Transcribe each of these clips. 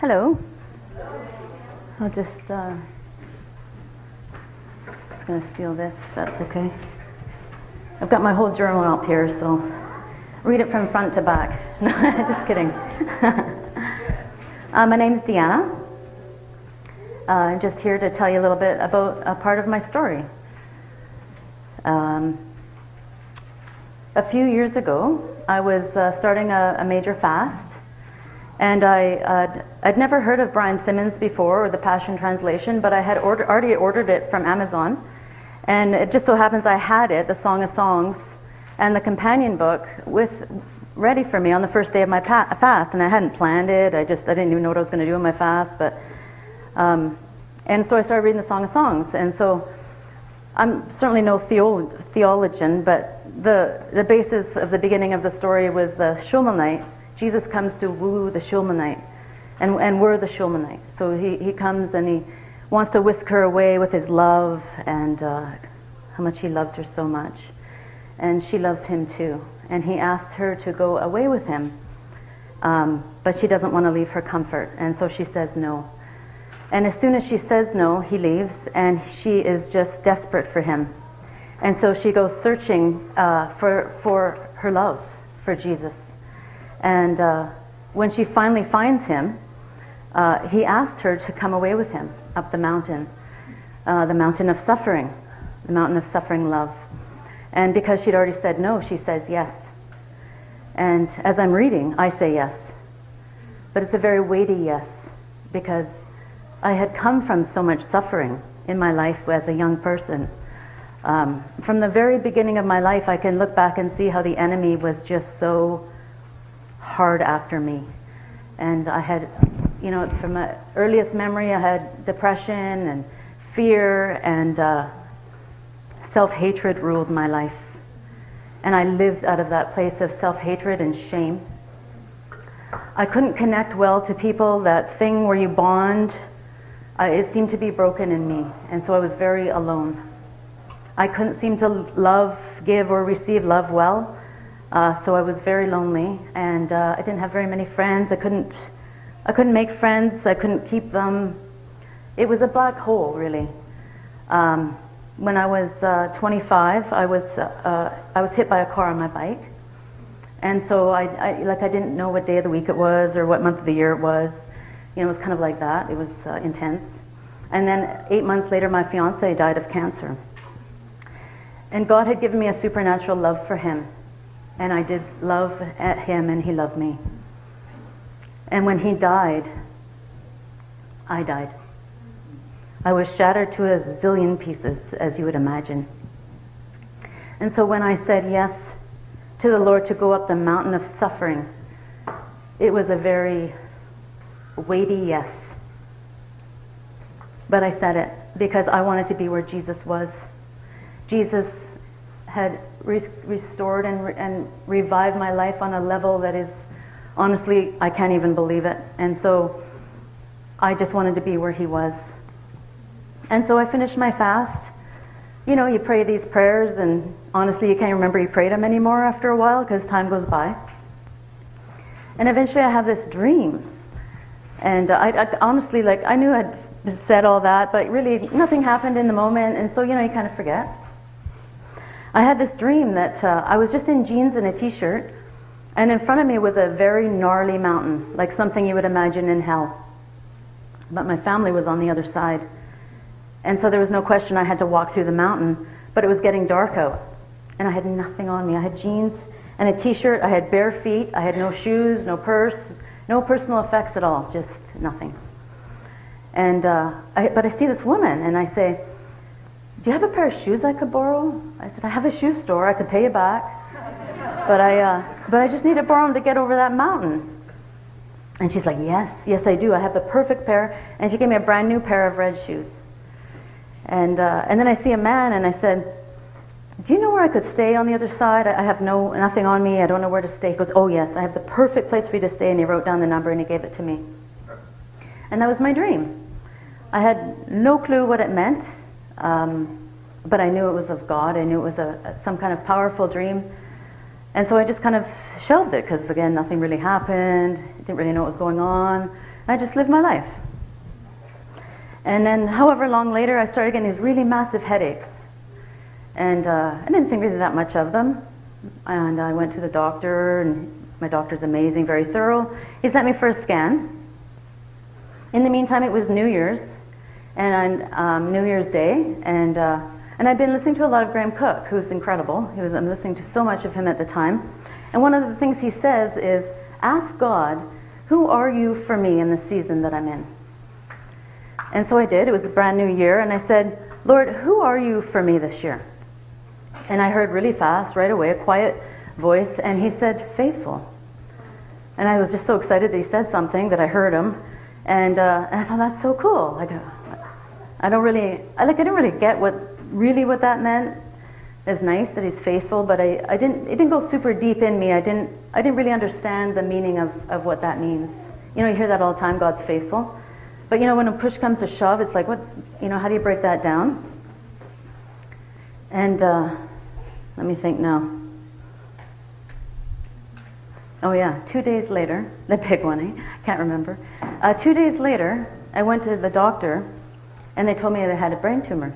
Hello. I'll just uh, just gonna steal this. If that's okay. I've got my whole journal up here, so read it from front to back. Just kidding. uh, my name's Deanna. Uh, I'm just here to tell you a little bit about a part of my story. Um, a few years ago, I was uh, starting a, a, major fast, and I, uh, I'd never heard of Brian Simmons before or the Passion Translation, but I had order, already ordered it from Amazon. And it just so happens I had it, the Song of Songs, and the companion book with ready for me on the first day of my pa- fast, and I hadn't planned it. I just I didn't even know what I was going to do in my fast, but um, and so I started reading the Song of Songs, and so I'm certainly no theo- theologian, but the the basis of the beginning of the story was the Shulamite. Jesus comes to woo the Shulamite, and and we're the Shulamite. So he he comes and he wants to whisk her away with his love and uh, how much he loves her so much, and she loves him too and he asks her to go away with him. Um, but she doesn't want to leave her comfort, and so she says no. And as soon as she says no, he leaves, and she is just desperate for him. And so she goes searching uh, for, for her love for Jesus. And uh, when she finally finds him, uh, he asks her to come away with him up the mountain, uh, the mountain of suffering, the mountain of suffering love. And because she'd already said no, she says yes. And as I'm reading, I say yes. But it's a very weighty yes, because I had come from so much suffering in my life as a young person. Um, from the very beginning of my life, I can look back and see how the enemy was just so hard after me. And I had, you know, from my earliest memory, I had depression and fear and uh, self hatred ruled my life. And I lived out of that place of self hatred and shame. I couldn't connect well to people. That thing where you bond, uh, it seemed to be broken in me. And so I was very alone. I couldn't seem to love, give, or receive love well. Uh, so I was very lonely, and uh, I didn't have very many friends. I couldn't, I couldn't make friends. I couldn't keep them. It was a black hole, really. Um, when I was uh, 25, I was, uh, I was hit by a car on my bike. And so I, I, like I didn't know what day of the week it was or what month of the year it was. You know, it was kind of like that. It was uh, intense. And then eight months later, my fiance died of cancer. And God had given me a supernatural love for him. And I did love at him, and he loved me. And when he died, I died. I was shattered to a zillion pieces, as you would imagine. And so when I said yes to the Lord to go up the mountain of suffering, it was a very weighty yes. But I said it because I wanted to be where Jesus was. Jesus had re- restored and, re- and revived my life on a level that is, honestly, I can't even believe it. And so I just wanted to be where he was. And so I finished my fast. You know, you pray these prayers, and honestly, you can't remember you prayed them anymore after a while because time goes by. And eventually, I have this dream. And I, I, honestly, like, I knew I'd said all that, but really nothing happened in the moment, and so, you know, you kind of forget. I had this dream that uh, I was just in jeans and a t shirt, and in front of me was a very gnarly mountain, like something you would imagine in hell. But my family was on the other side. And so there was no question I had to walk through the mountain, but it was getting dark out. And I had nothing on me. I had jeans and a t shirt. I had bare feet. I had no shoes, no purse, no personal effects at all, just nothing. And, uh, I, but I see this woman and I say, Do you have a pair of shoes I could borrow? I said, I have a shoe store. I could pay you back. But I, uh, but I just need to borrow them to get over that mountain. And she's like, Yes, yes, I do. I have the perfect pair. And she gave me a brand new pair of red shoes. And, uh, and then I see a man and I said, do you know where I could stay on the other side? I have no, nothing on me. I don't know where to stay. He goes, oh yes, I have the perfect place for you to stay. And he wrote down the number and he gave it to me. And that was my dream. I had no clue what it meant, um, but I knew it was of God. I knew it was a, some kind of powerful dream. And so I just kind of shelved it because, again, nothing really happened. Didn't really know what was going on. I just lived my life. And then, however long later, I started getting these really massive headaches. And uh, I didn't think really that much of them. And I went to the doctor, and my doctor's amazing, very thorough. He sent me for a scan. In the meantime, it was New Year's, and um, New Year's Day, and uh, and I've been listening to a lot of Graham Cooke, who's incredible. He was I'm listening to so much of him at the time, and one of the things he says is, "Ask God, who are you for me in the season that I'm in?" And so I did. It was a brand new year, and I said, "Lord, who are you for me this year?" And I heard really fast, right away, a quiet voice, and he said, "Faithful." And I was just so excited that he said something that I heard him. And, uh, and I thought that's so cool. Like, I don't really, I like, I didn't really get what really what that meant. It's nice that he's faithful, but I, I didn't. It didn't go super deep in me. I didn't. I didn't really understand the meaning of, of what that means. You know, you hear that all the time. God's faithful, but you know, when a push comes to shove, it's like, what? You know, how do you break that down? And uh, let me think now. Oh yeah, two days later, the big one, eh? Can't remember. Uh, two days later, I went to the doctor, and they told me I had a brain tumor.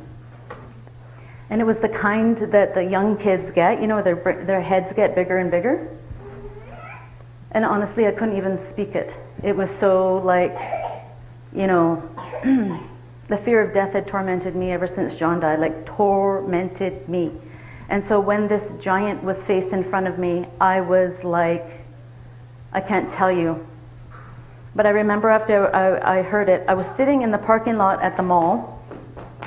And it was the kind that the young kids get, you know, their, their heads get bigger and bigger. And honestly, I couldn't even speak it. It was so like, you know, the fear of death had tormented me ever since John died, like tormented me. And so when this giant was faced in front of me, I was like, I can't tell you. But I remember after I, I heard it, I was sitting in the parking lot at the mall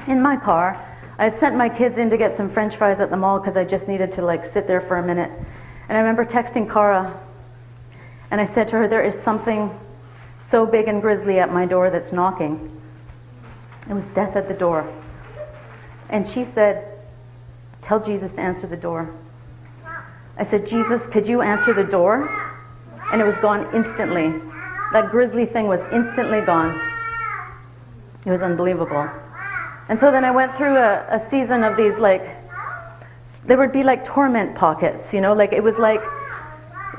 in my car. I had sent my kids in to get some french fries at the mall because I just needed to like sit there for a minute. And I remember texting Cara and I said to her, There is something so big and grisly at my door that's knocking. It was death at the door. And she said, Tell Jesus to answer the door. I said, Jesus, could you answer the door? and it was gone instantly. That grisly thing was instantly gone. It was unbelievable. And so then I went through a, a season of these, like, there would be like torment pockets, you know, like it was like,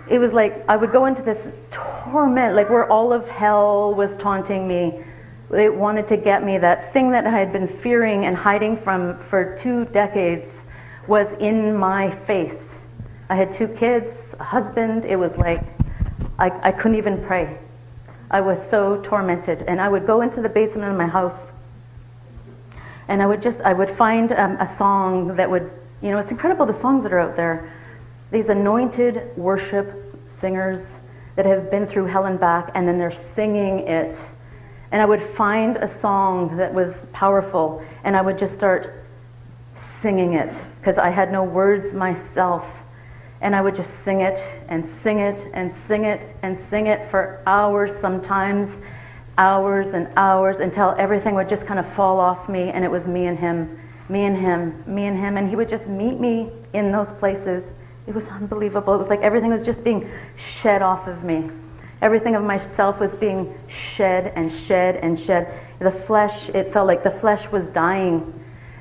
it was like I would go into this torment, like where all of hell was taunting me. They wanted to get me. That thing that I had been fearing and hiding from for two decades was in my face. I had two kids, a husband. It was like I, I couldn't even pray. I was so tormented. And I would go into the basement of my house and I would just, I would find um, a song that would, you know, it's incredible the songs that are out there. These anointed worship singers that have been through hell and back and then they're singing it. And I would find a song that was powerful and I would just start singing it because I had no words myself. And I would just sing it and sing it and sing it and sing it for hours sometimes, hours and hours until everything would just kind of fall off me and it was me and him, me and him, me and him. And he would just meet me in those places. It was unbelievable. It was like everything was just being shed off of me. Everything of myself was being shed and shed and shed. The flesh, it felt like the flesh was dying.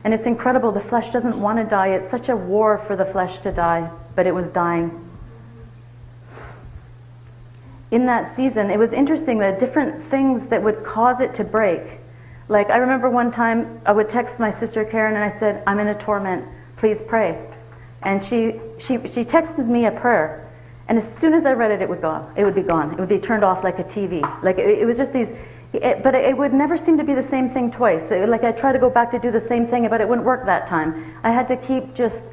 And it's incredible. The flesh doesn't want to die. It's such a war for the flesh to die but it was dying. In that season, it was interesting that different things that would cause it to break. Like, I remember one time I would text my sister Karen and I said, I'm in a torment, please pray. And she, she, she texted me a prayer. And as soon as I read it, it would go. It would be gone. It would be turned off like a TV. Like it, it was just these. It, but it would never seem to be the same thing twice. It, like I tried to go back to do the same thing, but it wouldn't work that time. I had to keep just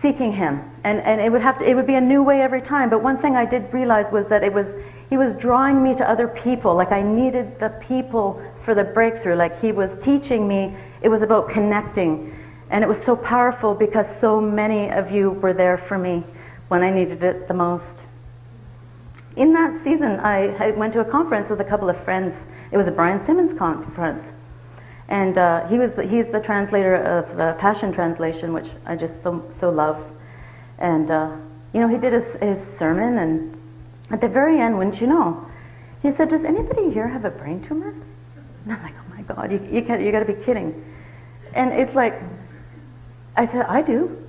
seeking him. And, and it would have to, it would be a new way every time. But one thing i did realize was that it was he was drawing me to other people. Like i needed the people for the breakthrough. Like he was teaching me it was about connecting. And it was so powerful because so many of you were there for me when i needed it the most. In that season i, I went to a conference with a couple of friends. It was a brian simmons conference and uh, he was he's the translator of the Passion Translation, which I just so so love. And uh, you know, he did his, his sermon, and at the very end, wouldn't you know, he said, "Does anybody here have a brain tumor?" And I'm like, "Oh my God, you you you got to be kidding!" And it's like, I said, "I do."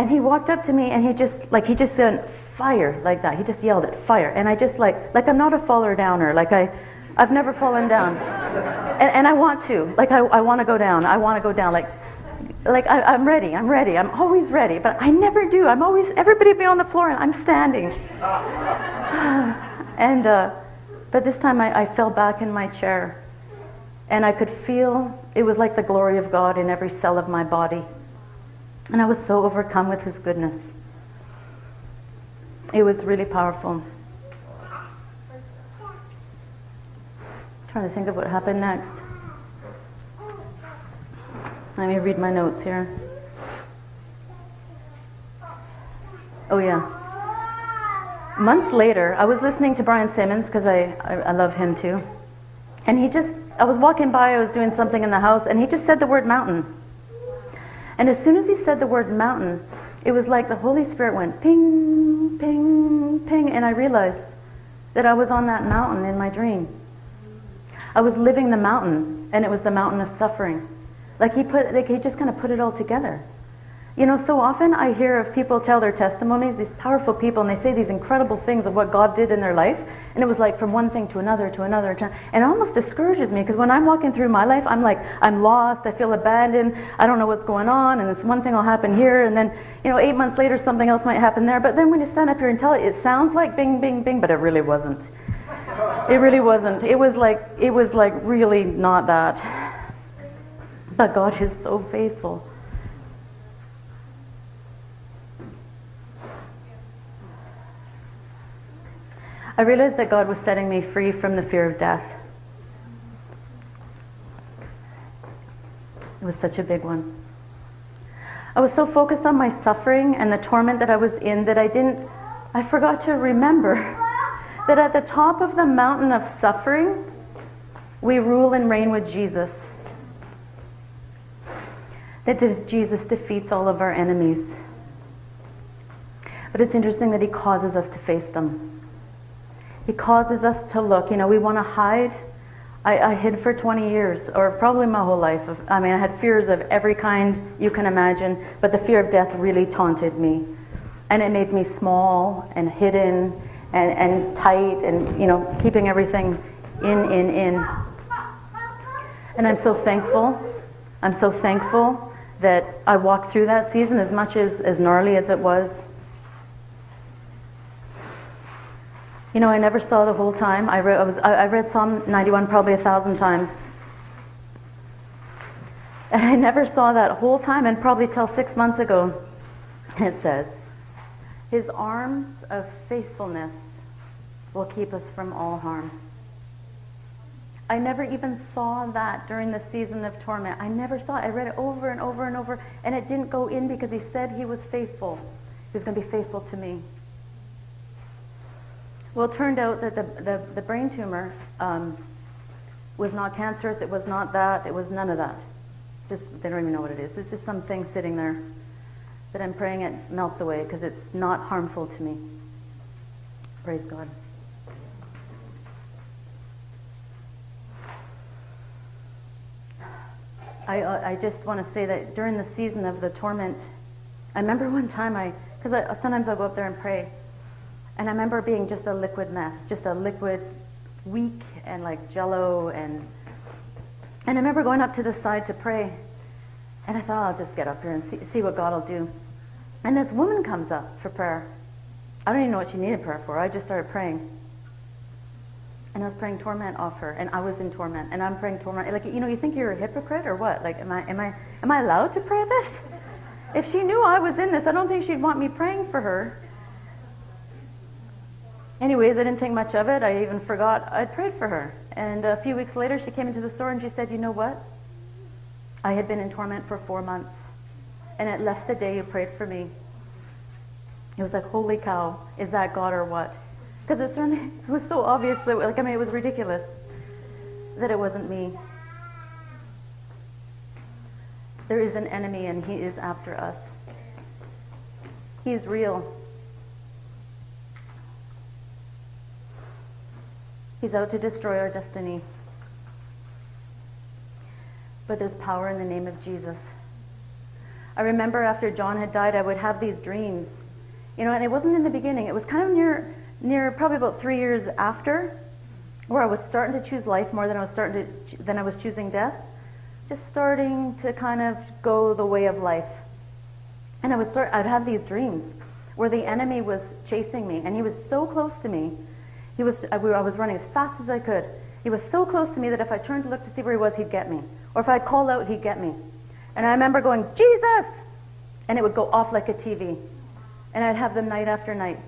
And he walked up to me and he just, like, he just said, fire, like that. He just yelled it, fire. And I just, like, like I'm not a faller downer. Like, I, I've never fallen down. And, and I want to. Like, I, I want to go down. I want to go down. Like, like I, I'm ready. I'm ready. I'm always ready. But I never do. I'm always, everybody be on the floor and I'm standing. and, uh, but this time I, I fell back in my chair and I could feel it was like the glory of God in every cell of my body. And I was so overcome with His goodness. It was really powerful. Trying to think of what happened next. Let me read my notes here. Oh, yeah. Months later, I was listening to Brian Simmons because I, I, I love him too. And he just, I was walking by, I was doing something in the house, and he just said the word mountain. And as soon as he said the word mountain, it was like the Holy Spirit went ping, ping, ping, and I realized that I was on that mountain in my dream. I was living the mountain, and it was the mountain of suffering. Like he put, like he just kind of put it all together. You know, so often I hear of people tell their testimonies, these powerful people, and they say these incredible things of what God did in their life. And it was like from one thing to another to another. To, and it almost discourages me because when I'm walking through my life, I'm like, I'm lost, I feel abandoned, I don't know what's going on, and this one thing will happen here, and then, you know, eight months later, something else might happen there. But then when you stand up here and tell it, it sounds like bing, bing, bing, but it really wasn't. It really wasn't. It was like, it was like really not that. But God is so faithful. I realized that God was setting me free from the fear of death. It was such a big one. I was so focused on my suffering and the torment that I was in that I didn't, I forgot to remember that at the top of the mountain of suffering, we rule and reign with Jesus. That Jesus defeats all of our enemies. But it's interesting that he causes us to face them. He causes us to look. You know, we want to hide. I, I, hid for 20 years, or probably my whole life. I mean, I had fears of every kind you can imagine, but the fear of death really taunted me. And it made me small and hidden and, and tight and, you know, keeping everything in, in, in. And I'm so thankful. I'm so thankful that I walked through that season as much as, as gnarly as it was. You know, I never saw the whole time. I read, I, was, I, I read Psalm 91 probably a thousand times. And I never saw that whole time, and probably till six months ago, it says, His arms of faithfulness will keep us from all harm. I never even saw that during the season of torment. I never saw it. I read it over and over and over, and it didn't go in because he said he was faithful. He was going to be faithful to me. Well, it turned out that the, the, the brain tumor um, was not cancerous. It was not that. It was none of that. Just they don't even know what it is. It's just something sitting there that I'm praying it melts away because it's not harmful to me. Praise God. I, uh, I just want to say that during the season of the torment, I remember one time I, because sometimes I'll go up there and pray, and I remember being just a liquid mess, just a liquid, weak and like jello. And, and I remember going up to the side to pray. And I thought, I'll just get up here and see, see what God will do. And this woman comes up for prayer. I don't even know what she needed prayer for. I just started praying. And I was praying torment off her, and I was in torment, and I'm praying torment. Like, you know, you think you're a hypocrite or what? Like, am I, am I, am I allowed to pray this? If she knew I was in this, I don't think she'd want me praying for her. Anyways, I didn't think much of it. I even forgot I'd prayed for her. And a few weeks later, she came into the store and she said, You know what? I had been in torment for four months, and it left the day you prayed for me. It was like, Holy cow, is that God or what? Because it, certainly, it was so obvious. Like, I mean, it was ridiculous that it wasn't me. There is an enemy, and he is after us. He's real. He's out to destroy our destiny. But there's power in the name of Jesus. I remember after John had died, I would have these dreams. You know, and it wasn't in the beginning. It was kind of near, near probably about three years after, where I was starting to choose life more than I was starting to, than I was choosing death. Just starting to kind of go the way of life. And I would start, I'd have these dreams where the enemy was chasing me, and he was so close to me. He was, I was running as fast as I could. He was so close to me that if I turned to look to see where he was, he'd get me. Or if I call out, he'd get me. And I remember going, Jesus! And it would go off like a TV. And I'd have them night after night.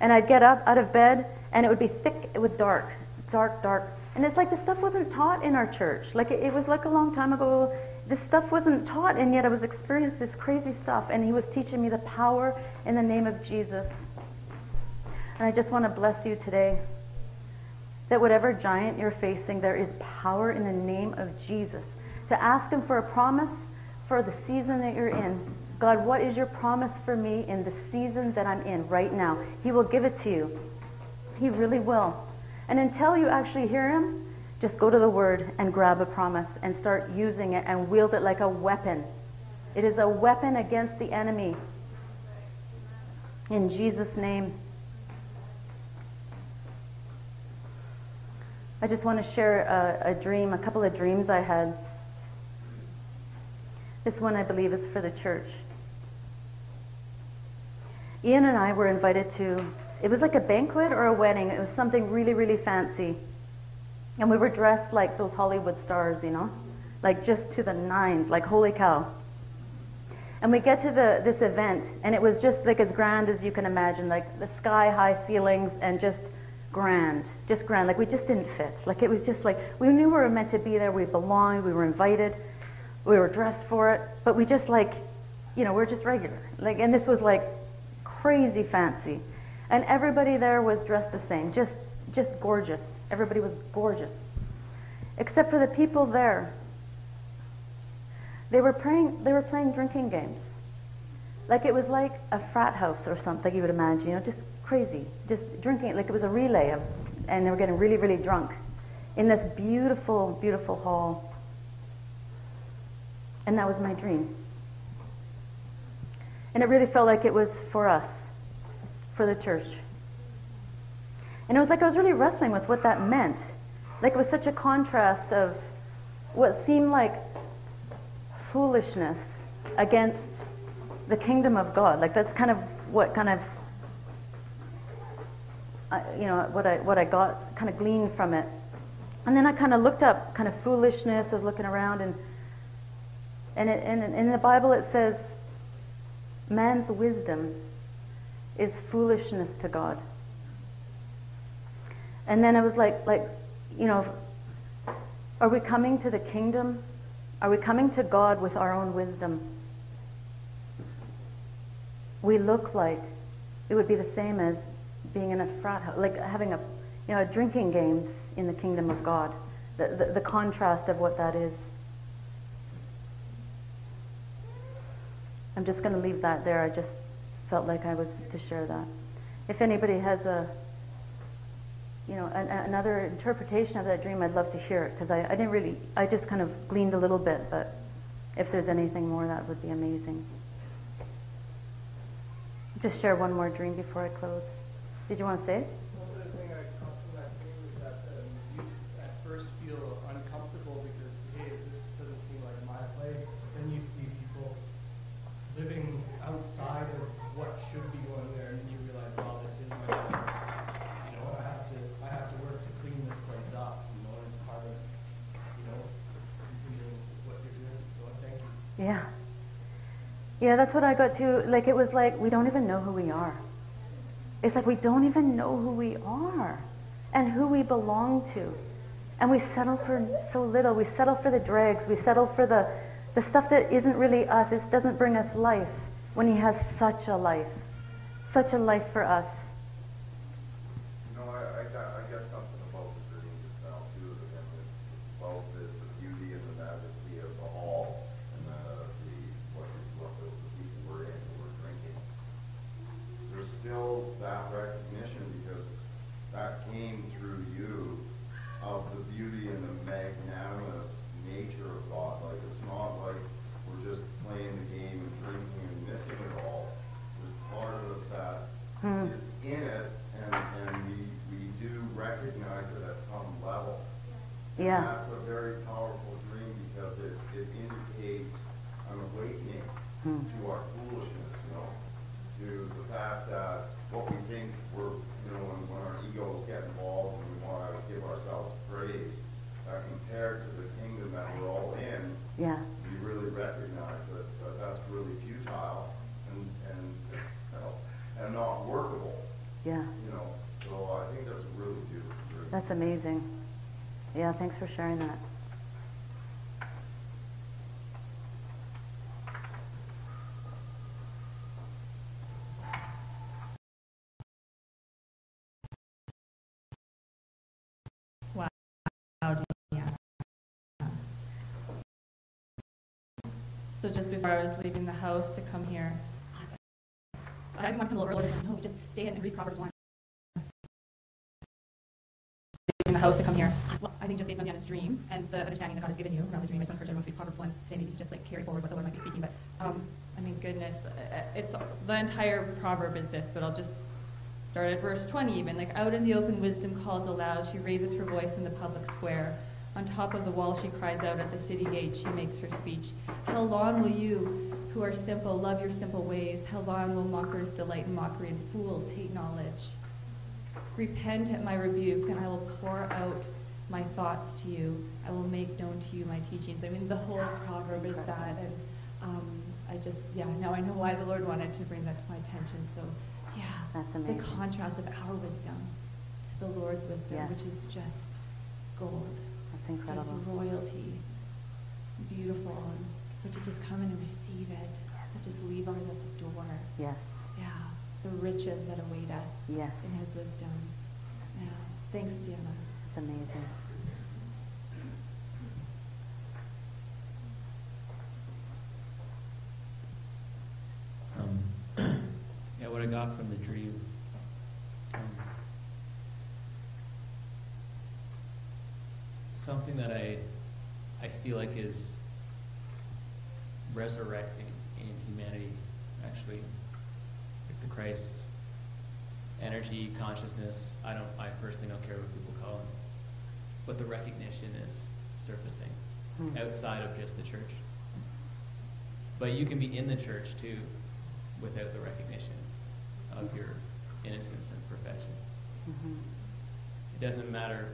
And I'd get up out of bed, and it would be thick with dark, dark, dark. And it's like the stuff wasn't taught in our church. Like it, it was like a long time ago. This stuff wasn't taught, and yet I was experiencing this crazy stuff. And he was teaching me the power in the name of Jesus. And I just want to bless you today that whatever giant you're facing, there is power in the name of Jesus. To ask Him for a promise for the season that you're in. God, what is your promise for me in the season that I'm in right now? He will give it to you. He really will. And until you actually hear Him, just go to the Word and grab a promise and start using it and wield it like a weapon. It is a weapon against the enemy. In Jesus' name. I just want to share a, a, dream, a couple of dreams I had. This one, I believe, is for the church. Ian and I were invited to, it was like a banquet or a wedding. It was something really, really fancy. And we were dressed like those Hollywood stars, you know? Like just to the nines, like holy cow. And we get to the, this event, and it was just like as grand as you can imagine, like the sky high ceilings and just grand, just grand. Like we just didn't fit. Like it was just like we knew we were meant to be there. We belonged. We were invited. We were dressed for it. But we just like, you know, we're just regular. Like, and this was like crazy fancy, and everybody there was dressed the same, just just gorgeous. Everybody was gorgeous, except for the people there. They were playing. They were playing drinking games. Like it was like a frat house or something you would imagine, you know, just crazy, just drinking like it was a relay of, and they were getting really, really drunk in this beautiful, beautiful hall. And that was my dream. And it really felt like it was for us, for the church. And it was like I was really wrestling with what that meant. Like it was such a contrast of what seemed like foolishness against the kingdom of God. Like that's kind of what kind of uh, you know, what I, what I got, kind of gleaned from it. And then I kind of looked up kind of foolishness. I was looking around, and and, in the Bible it says, man's wisdom is foolishness to God. And then I was like, like, you know, are we coming to the kingdom? Are we coming to God with our own wisdom? We look like it would be the same as being in a frat house, like having a, you know, a drinking games in the kingdom of God. The, the, the contrast of what that is. I'm just going to leave that there. I just felt like I was to share that. If anybody has a, you know, an, another interpretation of that dream, I'd love to hear it because I, I didn't really, I just kind of gleaned a little bit, but if there's anything more, that would be amazing. Just share one more dream before I close. Did you want to say it? One other thing I caught from that dream is that um, you at first feel uncomfortable because, hey, this doesn't seem like my place. But then you see people living outside of what should be going there, and you realize, wow, this is my place. You know, I have to, I have to work to clean this place up. You know, and it's part of, you know, continuing what you're doing. So thank you. Yeah. Yeah, that's what I got to. Like, it was like, we don't even know who we are. It's like we don't even know who we are and who we belong to. And we settle for so little. We settle for the dregs. We settle for the, the stuff that isn't really us. It doesn't bring us life when He has such a life, such a life for us. Amazing. Yeah, thanks for sharing that. Wow. Yeah. So just before I was leaving the house to come here, I come a little earlier. No, just stay in and read Proverbs 1. The house to come here. Well, I think just based on Deanna's dream and the understanding that God has given you around the dream, I just want to encourage everyone to read Proverbs 1 today, maybe to just like carry forward what the Lord might be speaking. But um, I mean, goodness, uh, it's the entire proverb is this, but I'll just Start at verse 20 even. Like, out in the open, wisdom calls aloud. She raises her voice in the public square. On top of the wall, she cries out. At the city gate, she makes her speech. How long will you, who are simple, love your simple ways? How long will mockers delight in mockery and fools hate knowledge? Repent at my rebukes, and I will pour out my thoughts to you. I will make known to you my teachings. I mean, the whole proverb is that. And um, I just, yeah, now I know why the Lord wanted to bring that to my attention. So, yeah, That's the contrast of our wisdom to the Lord's wisdom, Yes. which is just gold, That's just royalty, beautiful. And so to just come in and receive it, just leave ours at the door. Yes. Yeah, the riches that await us Yes. in His wisdom. Yeah, thanks, Deanna. That's amazing. Um, yeah, what I got from the dream. Um, something that I, I feel like is resurrecting in humanity, actually, like the Christ energy, consciousness. I don't, I personally don't care what people call it, but the recognition is surfacing Hmm. outside of just the church. But you can be in the church too without the recognition of your innocence and perfection. hmm It doesn't matter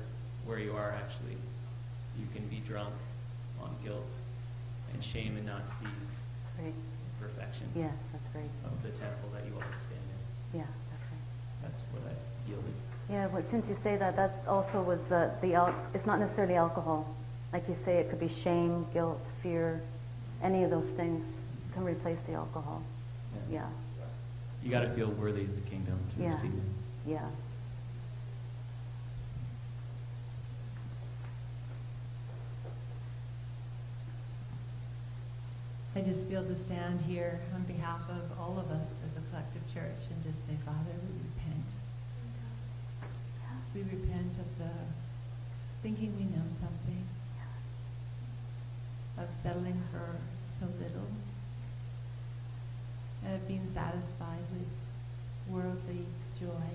where you are actually. You can be drunk on guilt and shame and not see Great. Perfection Yes, that's great. of the temple that you always stand in. Yeah, that's right. That's what I yielded. Yeah, but since you say that, that's also was the, the al- it's not necessarily alcohol. Like you say, it could be shame, guilt, fear, any of those things can replace the alcohol. Yeah, You got to feel worthy of the kingdom to Yeah. receive it. yeah. I just feel to stand here on behalf of all of us as a collective church and just say, Father, we repent. We repent of the thinking we know something, of settling for so little, and of being satisfied with worldly joy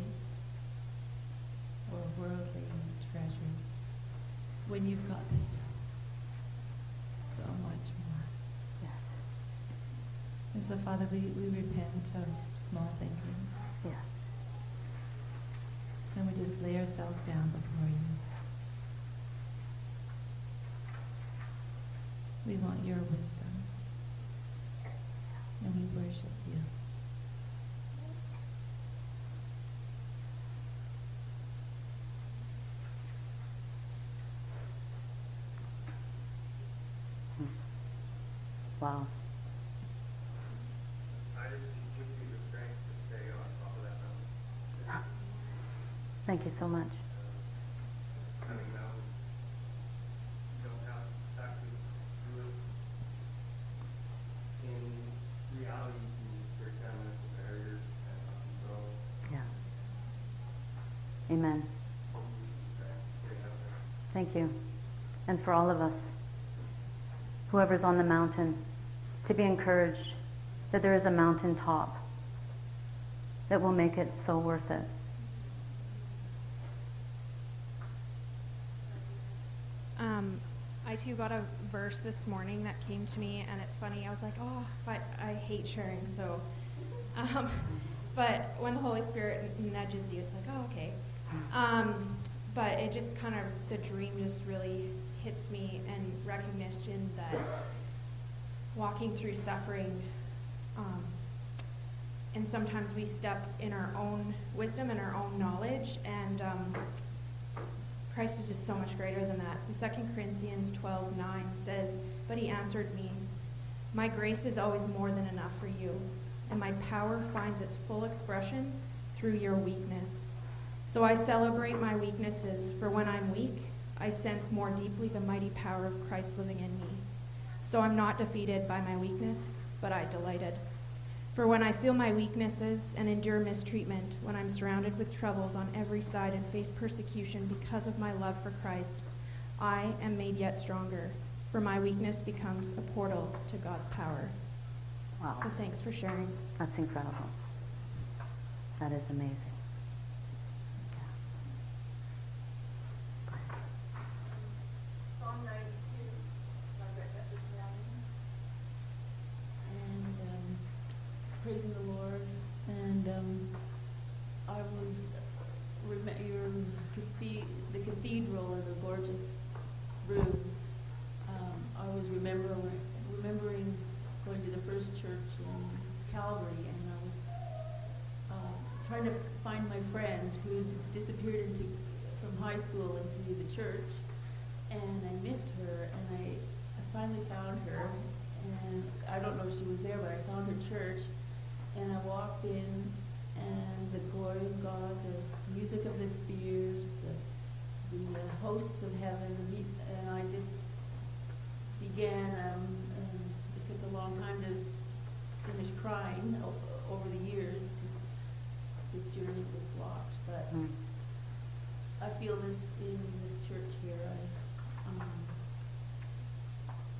or worldly treasures when you've got this so much more. Yes, And so, Father, we, we repent of small thinking yes. and we just lay ourselves down before you. We want your wisdom and we worship you. Hmm. Wow. I just give you the strength to stay on top of that mountain. Thank you so much. Coming down, you don't have to actually do it. In reality, you can break down mental barriers you so much. Yeah. Amen. Stay out there. Thank you. And for all of us, whoever's on the mountain, to be encouraged that there is a mountain top that will make it so worth it. Um, Um, I too got a verse this morning that came to me, and it's funny. I was like, oh, but I hate sharing, so. Um, but when the Holy Spirit nudges you, it's like, oh, okay. Um, but it just kind of, the dream just really hits me, and recognition that walking through suffering, um, and sometimes we step in our own wisdom and our own knowledge, and um, Christ is just so much greater than that. So 2 Corinthians 12 9 says, But he answered me, My grace is always more than enough for you, and my power finds its full expression through your weakness. So I celebrate my weaknesses, for when I'm weak, I sense more deeply the mighty power of Christ living in me. So I'm not defeated by my weakness, but I delighted. For when I feel my weaknesses and endure mistreatment, when I'm surrounded with troubles on every side and face persecution because of my love for Christ, I am made yet stronger, for my weakness becomes a portal to God's power. Wow. So thanks for sharing. That's incredible. That is amazing. Psalm 92, Margaret Duffy and um, praising the Lord. And um, I was your the cathedral and the gorgeous room. Um, I was remembering remembering going to the first church in Calgary, and I was uh, trying to find my friend who had disappeared into from high school into the church, and I missed her, and I, I finally found her, and I don't know if she was there, but I found her church, and I walked in, and the glory of God, the music of the spheres, the, the uh, hosts of heaven, and I just began, um, um, it took a long time to finish crying o- over the years, because this journey was blocked, but Mm. I feel this in this church here. I, um,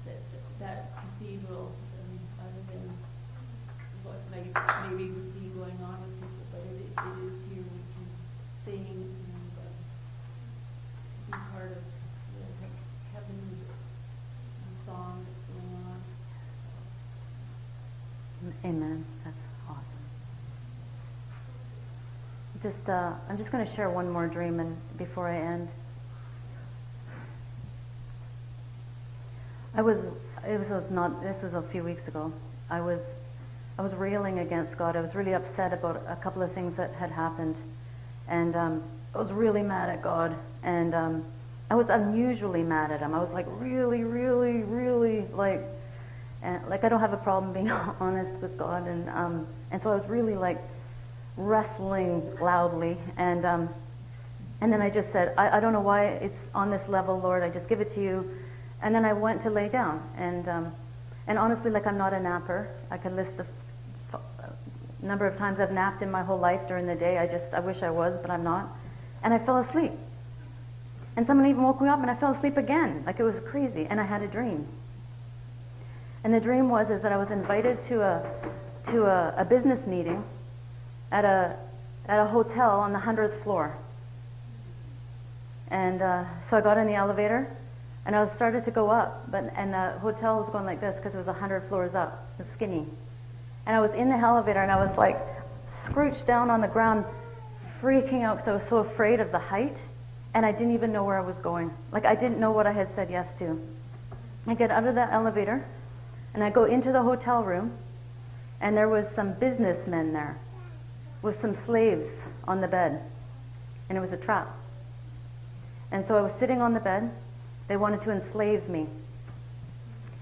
that that cathedral, what may maybe be going on with people, but it, it is here. We can sing and uh, be part of the heavenly song that's going on. So, Amen. That's awesome. Just, uh, I'm just going to share one more dream, and before I end, I was, it was, was not. This was a few weeks ago. I was, I was railing against God. I was really upset about a couple of things that had happened, and um, I was really mad at God. And um, I was unusually mad at Him. I was like really, really, really like and like I don't have a problem being honest with God, and um, and so I was really like wrestling loudly, and um, and then I just said, I, I don't know why it's on this level, Lord. I just give it to you, and then I went to lay down, and um, and honestly, like I'm not a napper. I can list the number of times I've napped in my whole life during the day. I just I wish I was, but I'm not, and I fell asleep, and someone even woke me up, and I fell asleep again, like it was crazy, and I had a dream. And the dream was is that I was invited to a to a, a business meeting at a at a hotel on the hundredth floor. And uh, so I got in the elevator, and I started to go up, but and the hotel was going like this because it was a hundred floors up, it was skinny. And I was in the elevator, and I was like scrooched down on the ground, freaking out because I was so afraid of the height, and I didn't even know where I was going. Like I didn't know what I had said yes to. I get out of that elevator, and I go into the hotel room, and there was some businessmen there with some slaves on the bed, and it was a trap. And so I was sitting on the bed. They wanted to enslave me.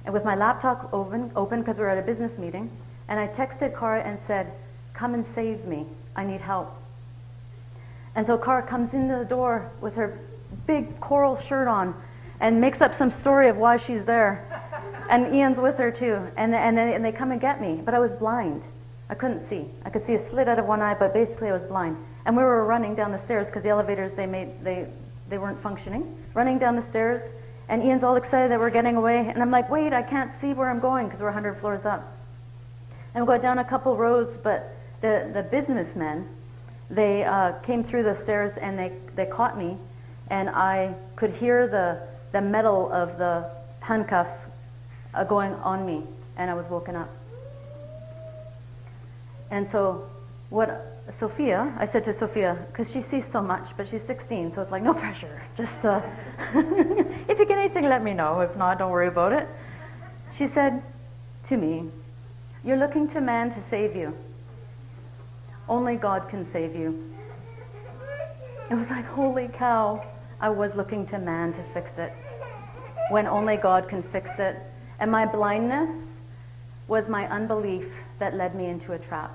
And with my laptop open, open because we were at a business meeting, and I texted Cara and said, "Come and save me. I need help." And so Cara comes into the door with her big coral shirt on, and makes up some story of why she's there. And Ian's with her too. And, and, and they come and get me. But I was blind. I couldn't see. I could see a slit out of one eye, but basically I was blind. And we were running down the stairs because the elevators, they, made, they, they weren't functioning. Running down the stairs. And Ian's all excited that we're getting away. And I'm like, wait, I can't see where I'm going because we're 100 floors up. And go down a couple rows, but the, the businessmen, they uh, came through the stairs and they, they caught me. And I could hear the the metal of the handcuffs uh, going on me, and I was woken up. And so, what Sophia, I said to Sophia, because she sees so much, but she's 16, so it's like, no pressure. Just, uh, if you get anything, let me know. If not, don't worry about it. She said to me, You're looking to man to save you. Only God can save you. It was like, holy cow. I was looking to man to fix it when only God can fix it. And my blindness was my unbelief that led me into a trap.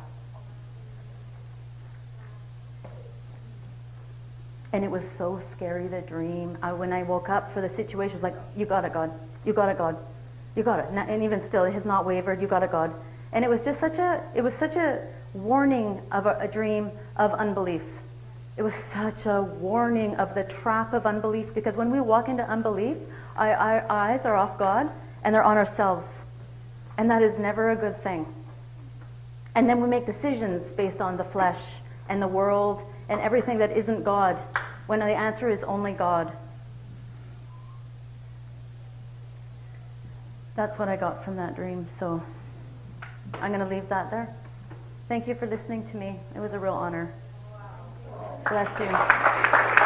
And it was so scary, the dream. I, when I woke up for the situation, it was like, You got it, God. You got it, God. You got it. And- even still, it has not wavered. You got it, God. And it was just such a, it was such a warning of a, a dream of unbelief. It was such a warning of the trap of unbelief because when we walk into unbelief, our, our eyes are off God and they're on ourselves. And that is never a good thing. And then we make decisions based on the flesh and the world and everything that isn't God when the answer is only God. That's what I got from that dream. So I'm going to leave that there. Thank you for listening to me. It was a real honor. Bless you.